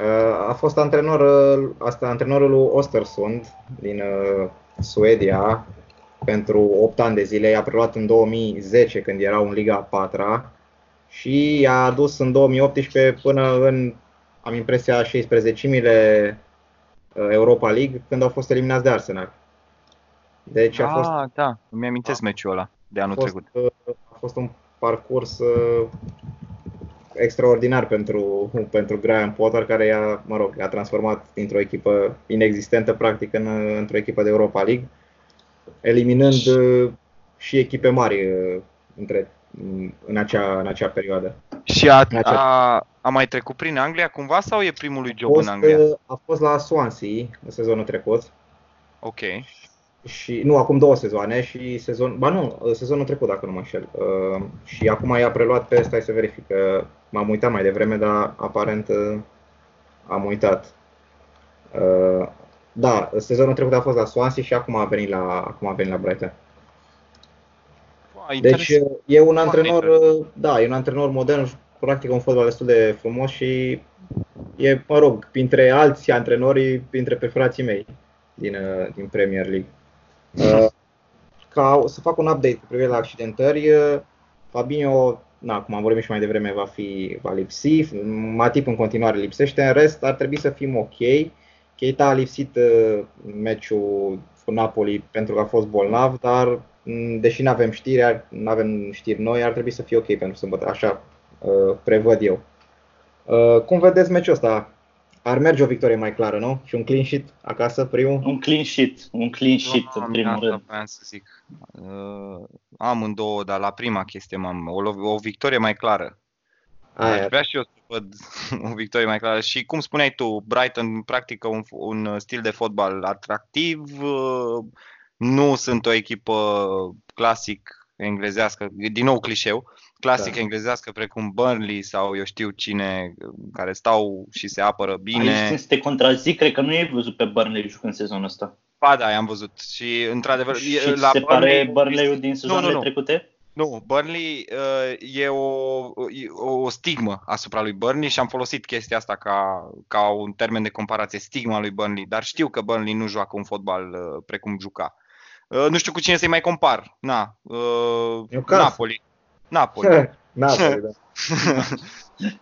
Uh, a fost antrenor, uh, asta, antrenorul lui Ostersund din uh, Suedia pentru 8 ani de zile. I-a preluat în 2010 când era în Liga 4 și i-a adus în 2018 până în, am impresia, 16-mile Europa League când au fost eliminați de Arsenal. Deci a fost, ah, da, îmi amintesc meciul ăla de anul a fost, trecut. A fost un parcurs extraordinar pentru, pentru Graham Potter, care i-a, mă rog, a transformat dintr-o echipă inexistentă, practic, în, într-o echipă de Europa League, eliminând și, uh, și echipe mari uh, între, în, acea, în acea perioadă. Și a, acea... a, a mai trecut prin Anglia cumva sau e primul lui job fost, în Anglia? Uh, a fost la Swansea în sezonul trecut. Ok și nu, acum două sezoane și sezon, ba nu, sezonul trecut dacă nu mă înșel. Uh, și acum i-a preluat pe stai să verific că m-am uitat mai devreme, dar aparent uh, am uitat. Uh, da, sezonul trecut a fost la Swansea și acum a venit la, acum a venit la Brighton. Deci e un antrenor, da, e un antrenor modern, practică un fotbal destul de frumos și e, mă rog, printre alți antrenori, printre preferații mei din, din Premier League. Uh, ca să fac un update cu privire la accidentări, uh, Fabinho, na, cum am vorbit și mai devreme, va, fi, va lipsi, Matip în continuare lipsește, în rest ar trebui să fim ok. Keita a lipsit uh, meciul cu Napoli pentru că a fost bolnav, dar mm, deși nu avem știri, nu avem știri noi, ar trebui să fie ok pentru sâmbătă, așa prevăd eu. Cum vedeți meciul ăsta? Ar merge o victorie mai clară, nu? Și un clean sheet acasă, primul? Un clean sheet, un clean sheet no, în primul rând. Vreau să zic. Uh, am două, dar la prima chestie m-am, o, o victorie mai clară. Aia. Aș vrea și eu să văd [LAUGHS] o victorie mai clară. Și cum spuneai tu, Brighton practică un, un stil de fotbal atractiv. Uh, nu sunt o echipă clasic englezească, din nou clișeu, clasic da. englezească precum Burnley sau eu știu cine care stau și se apără bine. Aici să te contrazic, cred că nu ai văzut pe Burnley jucând sezonul ăsta. Ba da, am văzut și într-adevăr și la se Burnley, pare Burnley-ul din sezoanele nu, nu, nu. trecute? Nu, Burnley uh, e, o, e o stigmă asupra lui Burnley și am folosit chestia asta ca, ca un termen de comparație, stigma lui Burnley, dar știu că Burnley nu joacă un fotbal uh, precum juca. Uh, nu știu cu cine să-i mai compar. Na, uh, Napoli. Napoli. [LAUGHS] Napoli, da. [LAUGHS]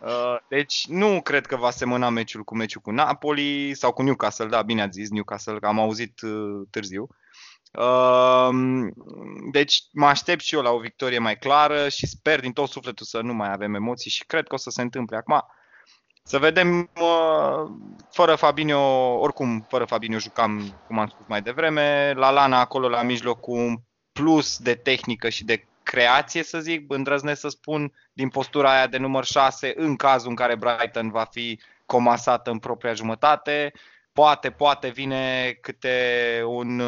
Uh, deci nu cred că va semăna meciul cu meciul cu Napoli sau cu Newcastle, da, bine ați zis Newcastle, că am auzit uh, târziu. Um, deci mă aștept și eu la o victorie mai clară și sper din tot sufletul să nu mai avem emoții și cred că o să se întâmple acum. Să vedem, uh, fără Fabinho, oricum fără Fabinho jucam, cum am spus mai devreme, la Lana acolo la mijloc cu un plus de tehnică și de creație, să zic, îndrăznesc să spun, din postura aia de număr 6, în cazul în care Brighton va fi comasat în propria jumătate. Poate, poate vine câte, un,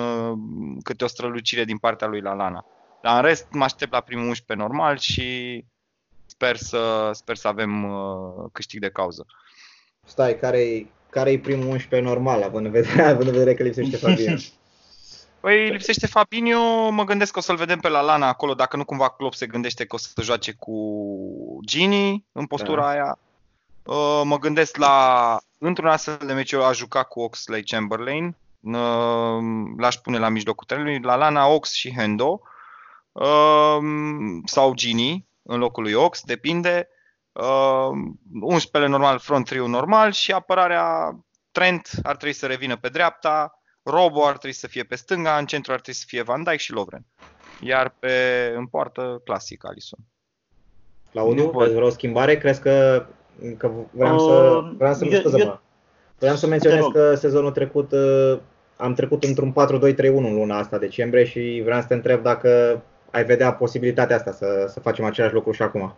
câte o strălucire din partea lui Lalana. Dar în rest mă aștept la primul 11 normal și sper să, sper să avem uh, câștig de cauză. Stai, care-i, care-i primul 11 normal, având în vedere, [LAUGHS] având în vedere că lipsește Fabien? [LAUGHS] Păi lipsește Fabinho, mă gândesc că o să-l vedem pe la Lana acolo, dacă nu cumva Klopp se gândește că o să joace cu Gini în postura da. aia. Uh, mă gândesc la, într-un astfel de meci, aș juca cu Oxley Chamberlain, uh, l-aș pune la mijlocul terenului, la Lana, Ox și Hendo, uh, sau Gini în locul lui Ox, depinde. 11 normal, front trio normal și apărarea Trent ar trebui să revină pe dreapta, Robo ar trebui să fie pe stânga, în centru ar trebui să fie Van Dijk și Lovren. Iar pe în poartă clasic Alisson. Claudiu, vezi vreo schimbare? Crezi că, că vreau să uh, vreau să, eu, eu, vreau să menționez că sezonul trecut uh, am trecut într-un 4-2-3-1 în luna asta decembrie și vreau să te întreb dacă ai vedea posibilitatea asta să, să facem același lucru și acum,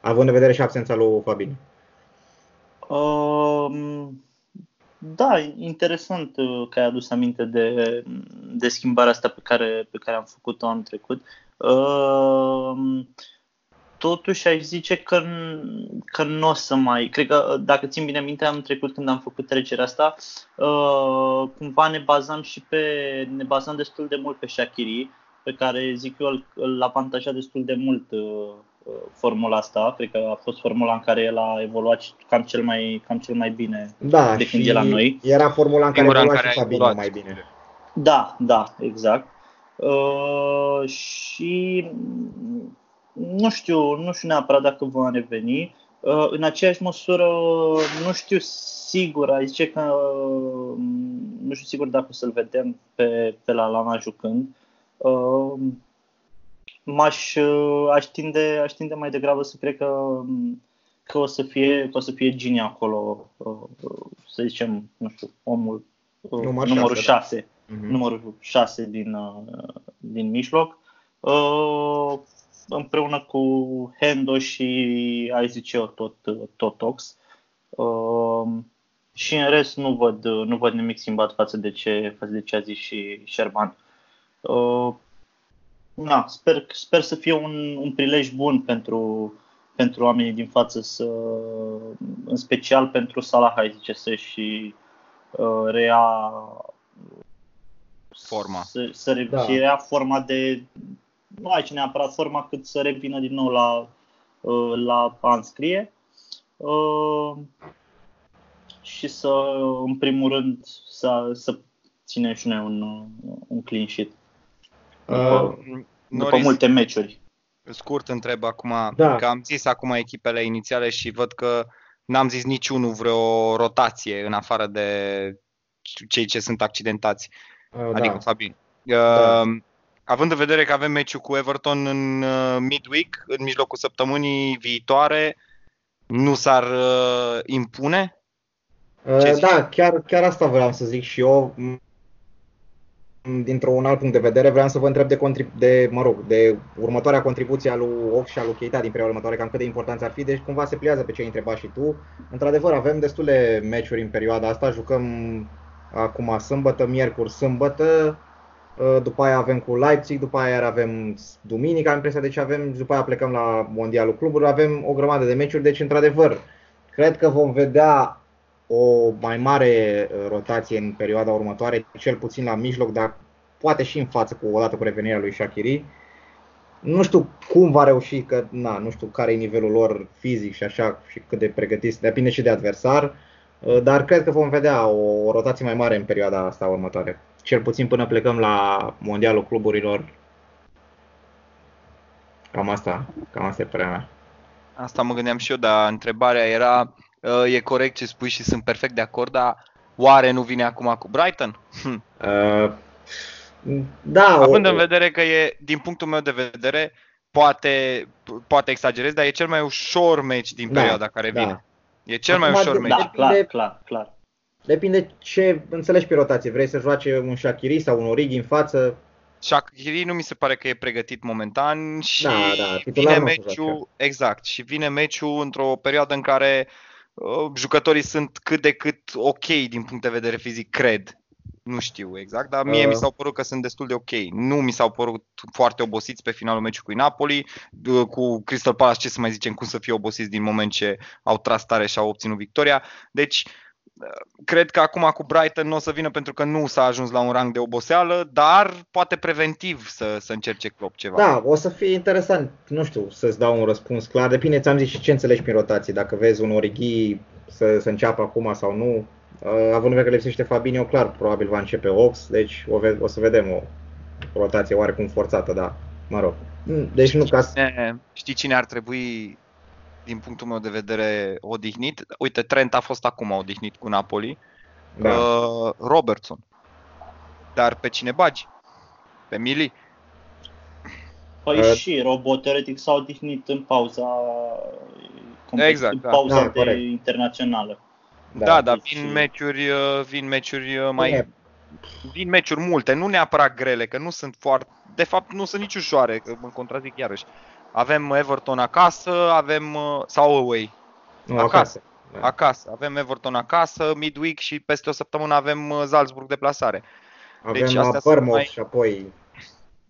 având în vedere și absența lui Fabin. Um, da, interesant uh, că ai adus aminte de, de schimbarea asta pe care, pe care am făcut-o anul trecut. Uh, totuși aș zice că, că nu o să mai... Cred că, dacă țin bine minte, am trecut când am făcut trecerea asta, uh, cumva ne bazam și pe... ne bazam destul de mult pe Shakiri, pe care zic eu îl, îl avantaja destul de mult Uh, formula asta. Cred că a fost formula în care el a evoluat cam cel mai, cam cel mai bine da, de când e la noi. Era formula în care a evoluat și Fabinho mai bine. Da, da, exact. Uh, și nu știu, nu știu neapărat dacă va reveni. Uh, în aceeași măsură, nu știu sigur, ai zice că uh, nu știu sigur dacă o să-l vedem pe, pe la Lana jucând. Uh, m-aș uh, aș tinde, aș tinde mai degrabă să cred că, că o să fie, că o să fie Gini acolo, uh, să zicem, nu știu, omul uh, Număr numărul 6, da. uh-huh. numărul 6 din, din mijloc. Împreună cu Hendo și, ai zice eu, tot, tot Ox. Și în rest nu văd, nu văd nimic schimbat față de ce, față de ce a zis și Sherman. Na, sper, sper să fie un, un prilej bun pentru, pentru oamenii din față, să, în special pentru Salah, hai zice, să-și uh, rea forma. Să, să re, da. rea forma de, nu aici neapărat forma, cât să revină din nou la, uh, la a înscrie. Uh, și să, în primul rând, să, să ținem și noi un, un clean sheet. Uh, după Norris, multe meciuri. Scurt întreb acum, da. că am zis acum echipele inițiale și văd că n-am zis niciunul vreo rotație în afară de cei ce sunt accidentați, uh, adică da. Fabin. Uh, da. Având în vedere că avem meciul cu Everton în uh, midweek, în mijlocul săptămânii viitoare, nu s-ar uh, impune? Uh, da, chiar, chiar asta vreau să zic și eu dintr-un alt punct de vedere, vreau să vă întreb de, contrib- de, mă rog, de următoarea contribuție a lui Ox și a lui Keita din perioada următoare, cam cât de important ar fi, deci cumva se pliază pe ce ai întrebat și tu. Într-adevăr, avem destule meciuri în perioada asta, jucăm acum sâmbătă, miercuri, sâmbătă, ă, după aia avem cu Leipzig, după aia avem duminica, am impresia, deci avem, după aia plecăm la Mondialul Cluburilor, avem o grămadă de meciuri, deci într-adevăr, cred că vom vedea o mai mare uh, rotație în perioada următoare, cel puțin la mijloc, dar poate și în față cu odată cu revenirea lui Shakiri. nu știu cum va reuși, că na, nu știu care e nivelul lor fizic și așa și cât de pregătiți, depinde și de adversar, uh, dar cred că vom vedea o, o rotație mai mare în perioada asta următoare. Cel puțin până plecăm la mondialul cluburilor. Cam asta, cam asta e părerea mea. Asta mă gândeam și eu, dar întrebarea era, uh, e corect ce spui și sunt perfect de acord, dar oare nu vine acum cu Brighton? Hm. Uh, da, Având o... în vedere că e, din punctul meu de vedere, poate, poate exagerez, dar e cel mai ușor meci din da, perioada care da. vine. E cel Acum, mai ușor meci. Da, clar, clar, clar. Depinde ce înțelegi pe rotație. Vrei să joace un Shakiri sau un Origi în față? Shakiri nu mi se pare că e pregătit momentan și da, da, vine meciul, exact, și vine meciul într-o perioadă în care uh, jucătorii sunt cât de cât ok din punct de vedere fizic, cred. Nu știu exact, dar mie uh. mi s-au părut că sunt destul de ok. Nu mi s-au părut foarte obosiți pe finalul meciului cu Napoli, cu Crystal Palace, ce să mai zicem, cum să fie obosiți din moment ce au tras tare și au obținut victoria. Deci, cred că acum cu Brighton nu o să vină pentru că nu s-a ajuns la un rang de oboseală, dar poate preventiv să, să încerce Klopp ceva. Da, o să fie interesant, nu știu, să-ți dau un răspuns clar. Depinde, ți-am zis și ce înțelegi prin rotație. Dacă vezi un Origi să, să înceapă acum sau nu, Uh, având în vedere că lipsește Fabinho, clar, probabil va începe Ox, deci o, ve- o să vedem o rotație oarecum forțată, da, mă rog. Mm, deci nu ca să... Știi cine ar trebui, din punctul meu de vedere, odihnit? Uite, Trent a fost acum odihnit cu Napoli. Da. Uh, Robertson. Dar pe cine bagi? Pe Mili? Păi uh, și Robot teoretic s-a odihnit în pauza exact, în da. pauza da, de internațională. Da, da, da deci... vin meciuri, uh, vin meciuri uh, mai... Vin meciuri multe, nu neapărat grele, că nu sunt foarte... De fapt, nu sunt nici ușoare, că mă contrazic iarăși. Avem Everton acasă, avem... Uh, sau away. Nu, acasă. Acasă. Da. acasă. Avem Everton acasă, midweek și peste o păptămână avem Salzburg de plasare. Avem deci, astea mai... și apoi...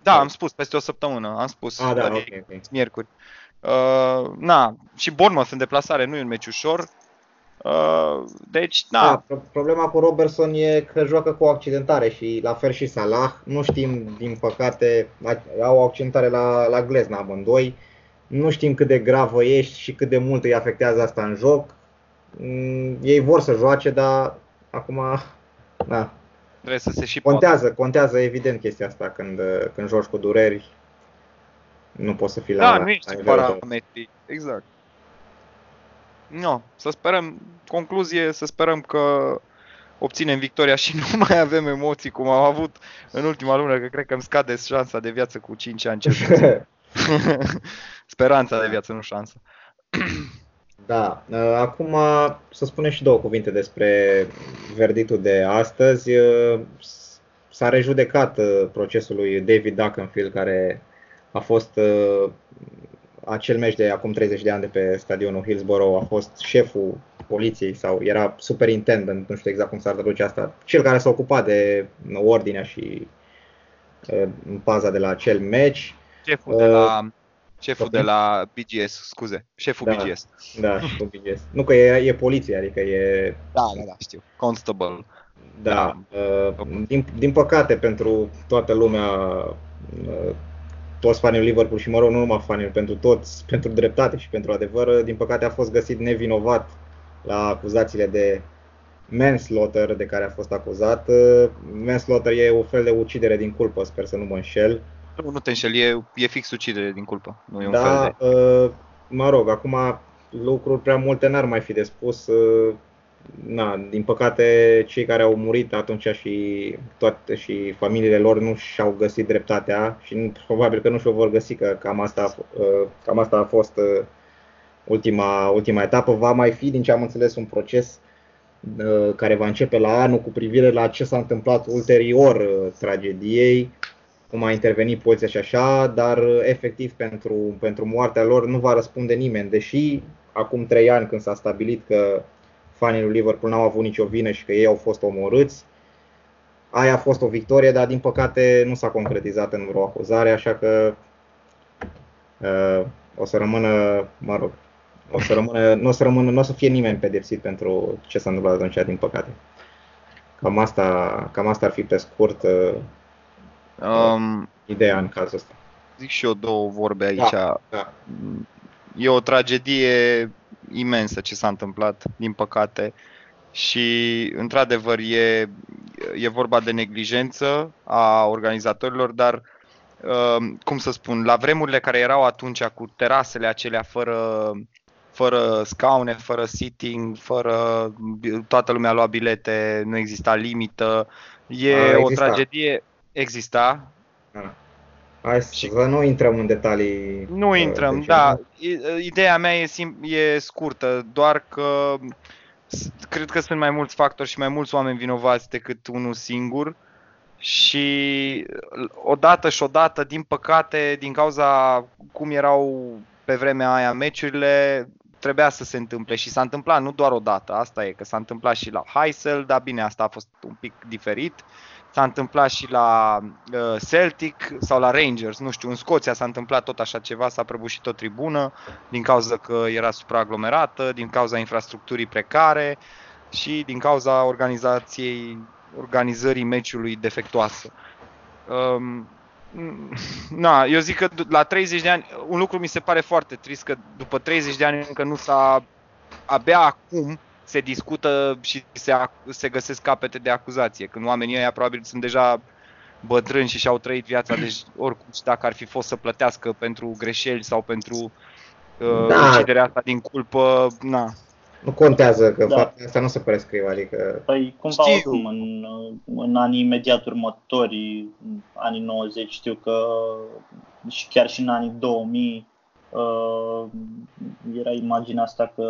Da, am spus, peste o săptămână, am spus. Ah, da, okay, okay. Miercuri. Uh, na, și Bournemouth în deplasare nu e un meci ușor. Uh, deci, da. da. Problema cu Robertson e că joacă cu o accidentare și la fel și Salah. Nu știm, din păcate, au o accidentare la, la glezna amândoi. Nu știm cât de gravă ești și cât de mult îi afectează asta în joc. Mm, ei vor să joace, dar acum, da. Trebuie să se și Contează, poate. contează evident chestia asta când, când joci cu dureri. Nu poți să fii da, la Da, nu ești parametri, exact. No, să sperăm, concluzie, să sperăm că obținem victoria și [LAUGHS] nu mai avem emoții cum am avut în ultima lună, că cred că îmi scade șansa de viață cu 5 ani cel [LAUGHS] Speranța de viață, nu șansa. [CLEARS THROAT] Da, acum să spunem și două cuvinte despre verdictul de astăzi. S-a rejudecat procesul lui David Duckenfield, care a fost acel meci de acum 30 de ani de pe stadionul Hillsborough a fost șeful poliției sau era superintendent, nu știu exact cum s-ar traduce asta, cel care s-a ocupat de ordinea și uh, paza de la acel meci. Șeful de la uh, Șeful de la BGS, scuze, șeful da, BGS. Da, [LAUGHS] șeful BGS. Nu că e, e poliție, adică e... Da, da, da, știu. Constable. Da, da. Uh, din, din păcate pentru toată lumea, uh, toți fanii Liverpool și mă rog, nu numai fanii, pentru toți, pentru dreptate și pentru adevăr, din păcate a fost găsit nevinovat la acuzațiile de manslaughter de care a fost acuzat. Manslaughter e o fel de ucidere din culpă, sper să nu mă înșel. Nu, nu te înșel, e, e fix ucidere din culpă, nu e un da, fel de... Uh, mă rog, acum lucruri prea multe n-ar mai fi de spus. Uh, na, din păcate, cei care au murit atunci și toate și familiile lor nu și-au găsit dreptatea și nu, probabil că nu și-o vor găsi, că cam asta, uh, cam asta a fost uh, ultima, ultima etapă. Va mai fi, din ce am înțeles, un proces uh, care va începe la anul cu privire la ce s-a întâmplat ulterior tragediei, cum a intervenit poliția și așa, dar efectiv pentru, pentru moartea lor nu va răspunde nimeni, deși acum trei ani când s-a stabilit că fanii lui Liverpool n-au avut nicio vină și că ei au fost omorâți. Aia a fost o victorie, dar din păcate nu s-a concretizat în vreo acuzare, așa că uh, o să rămână, mă rog, o să rămână, nu o să rămână, nu o să fie nimeni pedepsit pentru ce s-a întâmplat atunci, din păcate. Cam asta, cam asta ar fi pe scurt uh, um, ideea în cazul ăsta. zic și eu două vorbe aici. Da, da. E o tragedie imensă ce s-a întâmplat, din păcate. Și, într-adevăr, e, e vorba de neglijență a organizatorilor, dar, uh, cum să spun, la vremurile care erau atunci cu terasele acelea fără, fără scaune, fără sitting, fără toată lumea lua bilete, nu exista limită. E A, o exista. tragedie. Exista, Da. Hai să nu intrăm în detalii. Nu uh, intrăm, deci, da. I- Ideea mea e, sim- e scurtă, doar că s- cred că sunt mai mulți factori și mai mulți oameni vinovați decât unul singur și odată și odată, din păcate, din cauza cum erau pe vremea aia meciurile, trebuia să se întâmple și s-a întâmplat nu doar o dată, asta e, că s-a întâmplat și la Heysel, dar bine, asta a fost un pic diferit. S-a întâmplat și la uh, Celtic sau la Rangers, nu știu, în Scoția s-a întâmplat tot așa ceva, s-a prăbușit o tribună din cauza că era supraaglomerată, din cauza infrastructurii precare și din cauza organizației, organizării meciului defectuoasă. Um, [LAUGHS] na, eu zic că la 30 de ani, un lucru mi se pare foarte trist că după 30 de ani încă nu s-a, abia acum se discută și se, ac- se găsesc capete de acuzație, când oamenii ăia probabil sunt deja bătrâni și și-au trăit viața, deci [CLEARS THROAT] oricum și dacă ar fi fost să plătească pentru greșeli sau pentru uh, Da. uciderea asta din culpă, na. Nu contează că Da. faptul asta nu se prescriu, adică Păi cumva Știu. oricum, în, în anii imediat următori, în anii 90, știu că și chiar și în anii 2000 uh, era imaginea asta că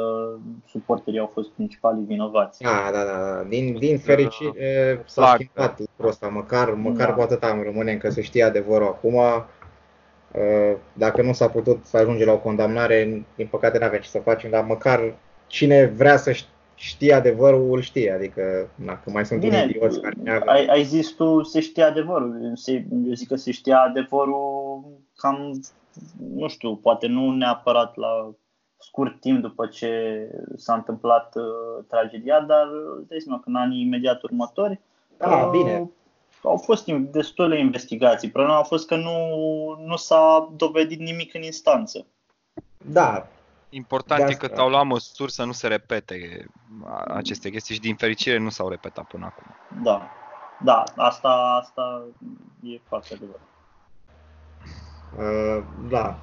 suporterii au fost principalii vinovați. Da, da, da. da. Din, din fericire s-a Placă. schimbat lucrul ăsta, măcar, măcar Da. cu atâta îmi rămâne încă să știe adevărul acum. Uh, Dacă nu s-a putut să ajunge la o condamnare, din păcate n-avem ce să facem, dar măcar cine vrea să ș- știe adevărul, îl știe. Adică, na, că mai sunt Bine, unii idioți care neagă. ai, ai zis tu se știe adevărul. Se, eu zic că se știa adevărul cam, nu știu, poate nu neapărat la scurt timp după ce s-a întâmplat uh, tragedia, dar îți dai seama că în anii imediat următori Da, uh, bine. au fost in- destule investigații. Problema a fost că nu, nu s-a dovedit nimic în instanță. Da, Important De e că asta. s-au luat măsuri să nu se repete a- aceste chestii și din fericire nu s-au repetat până acum. Da. Da, asta, asta e foarte adevărat. Uh, da.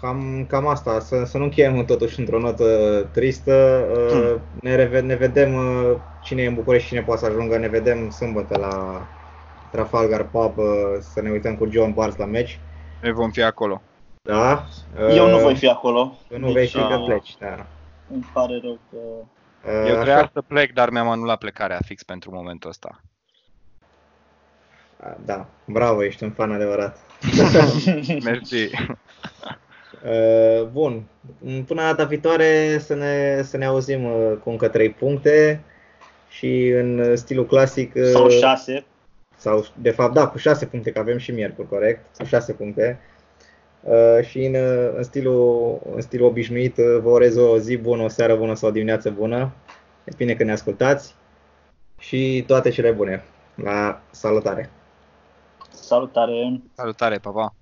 Cam, cam asta, să, să nu încheiem totuși într-o notă tristă. Uh, ne, reve, ne vedem, uh, cine e în București, cine poate să ajungă, ne vedem sâmbătă la Trafalgar Pub uh, să ne uităm cu John Bars la meci. Noi vom fi acolo. Da? Eu nu Uh, voi fi acolo. Tu nu vei fi că uh, pleci, da. Îmi pare rău că... Uh, Eu așa- trebuia să plec, dar mi-am anulat plecarea fix pentru momentul ăsta. Da, bravo, ești un fan adevărat. [LAUGHS] Mersi. Uh, Bun, până data viitoare să ne, să ne auzim uh, cu încă 3 puncte și în stilul clasic uh, Sau șase. sau de fapt da, cu 6 puncte, că avem și miercuri, corect, cu 6 puncte. Uh, și în, uh, în, stilul, în stilul obișnuit uh, vă urez o zi bună, o seară bună sau o dimineață bună. E bine că ne ascultați și toate cele bune. La salutare! Salutare! Salutare, pa, pa.